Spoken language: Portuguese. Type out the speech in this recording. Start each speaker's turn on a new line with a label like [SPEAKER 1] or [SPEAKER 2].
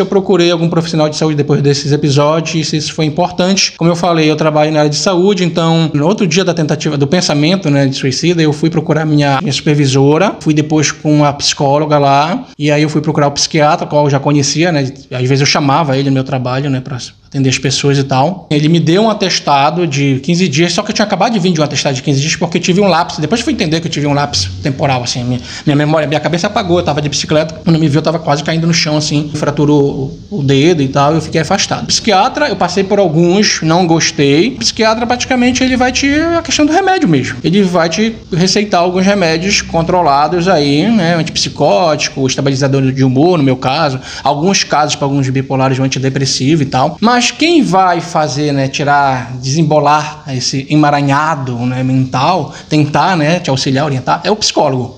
[SPEAKER 1] eu procurei algum profissional de saúde depois desses episódios, se isso foi importante. Como eu falei, eu trabalho na área de saúde, então no outro dia da tentativa do pensamento né, de suicida, eu fui procurar minha, minha supervisora, fui depois com uma psicóloga lá, e aí eu fui procurar o psiquiatra, qual eu já conhecia, né? Às vezes eu chamava ele no meu trabalho, né, para atender as pessoas e tal. Ele me deu um atestado de 15 dias, só que eu tinha acabado de vir de um atestado de 15 dias porque eu tive um lapso. Depois fui entender que eu tive um lapso temporal, assim, minha, minha memória, minha cabeça apagou. Eu tava de bicicleta, quando me viu, eu tava quase caindo no chão, assim, fraturou o, dedo e tal, eu fiquei afastado. Psiquiatra, eu passei por alguns, não gostei. Psiquiatra, praticamente, ele vai te. a questão do remédio mesmo. Ele vai te receitar alguns remédios controlados aí, né? Antipsicótico, estabilizador de humor, no meu caso. Alguns casos para alguns bipolares, um antidepressivo e tal. Mas quem vai fazer, né, tirar, desembolar esse emaranhado né, mental, tentar né, te auxiliar, orientar, é o psicólogo.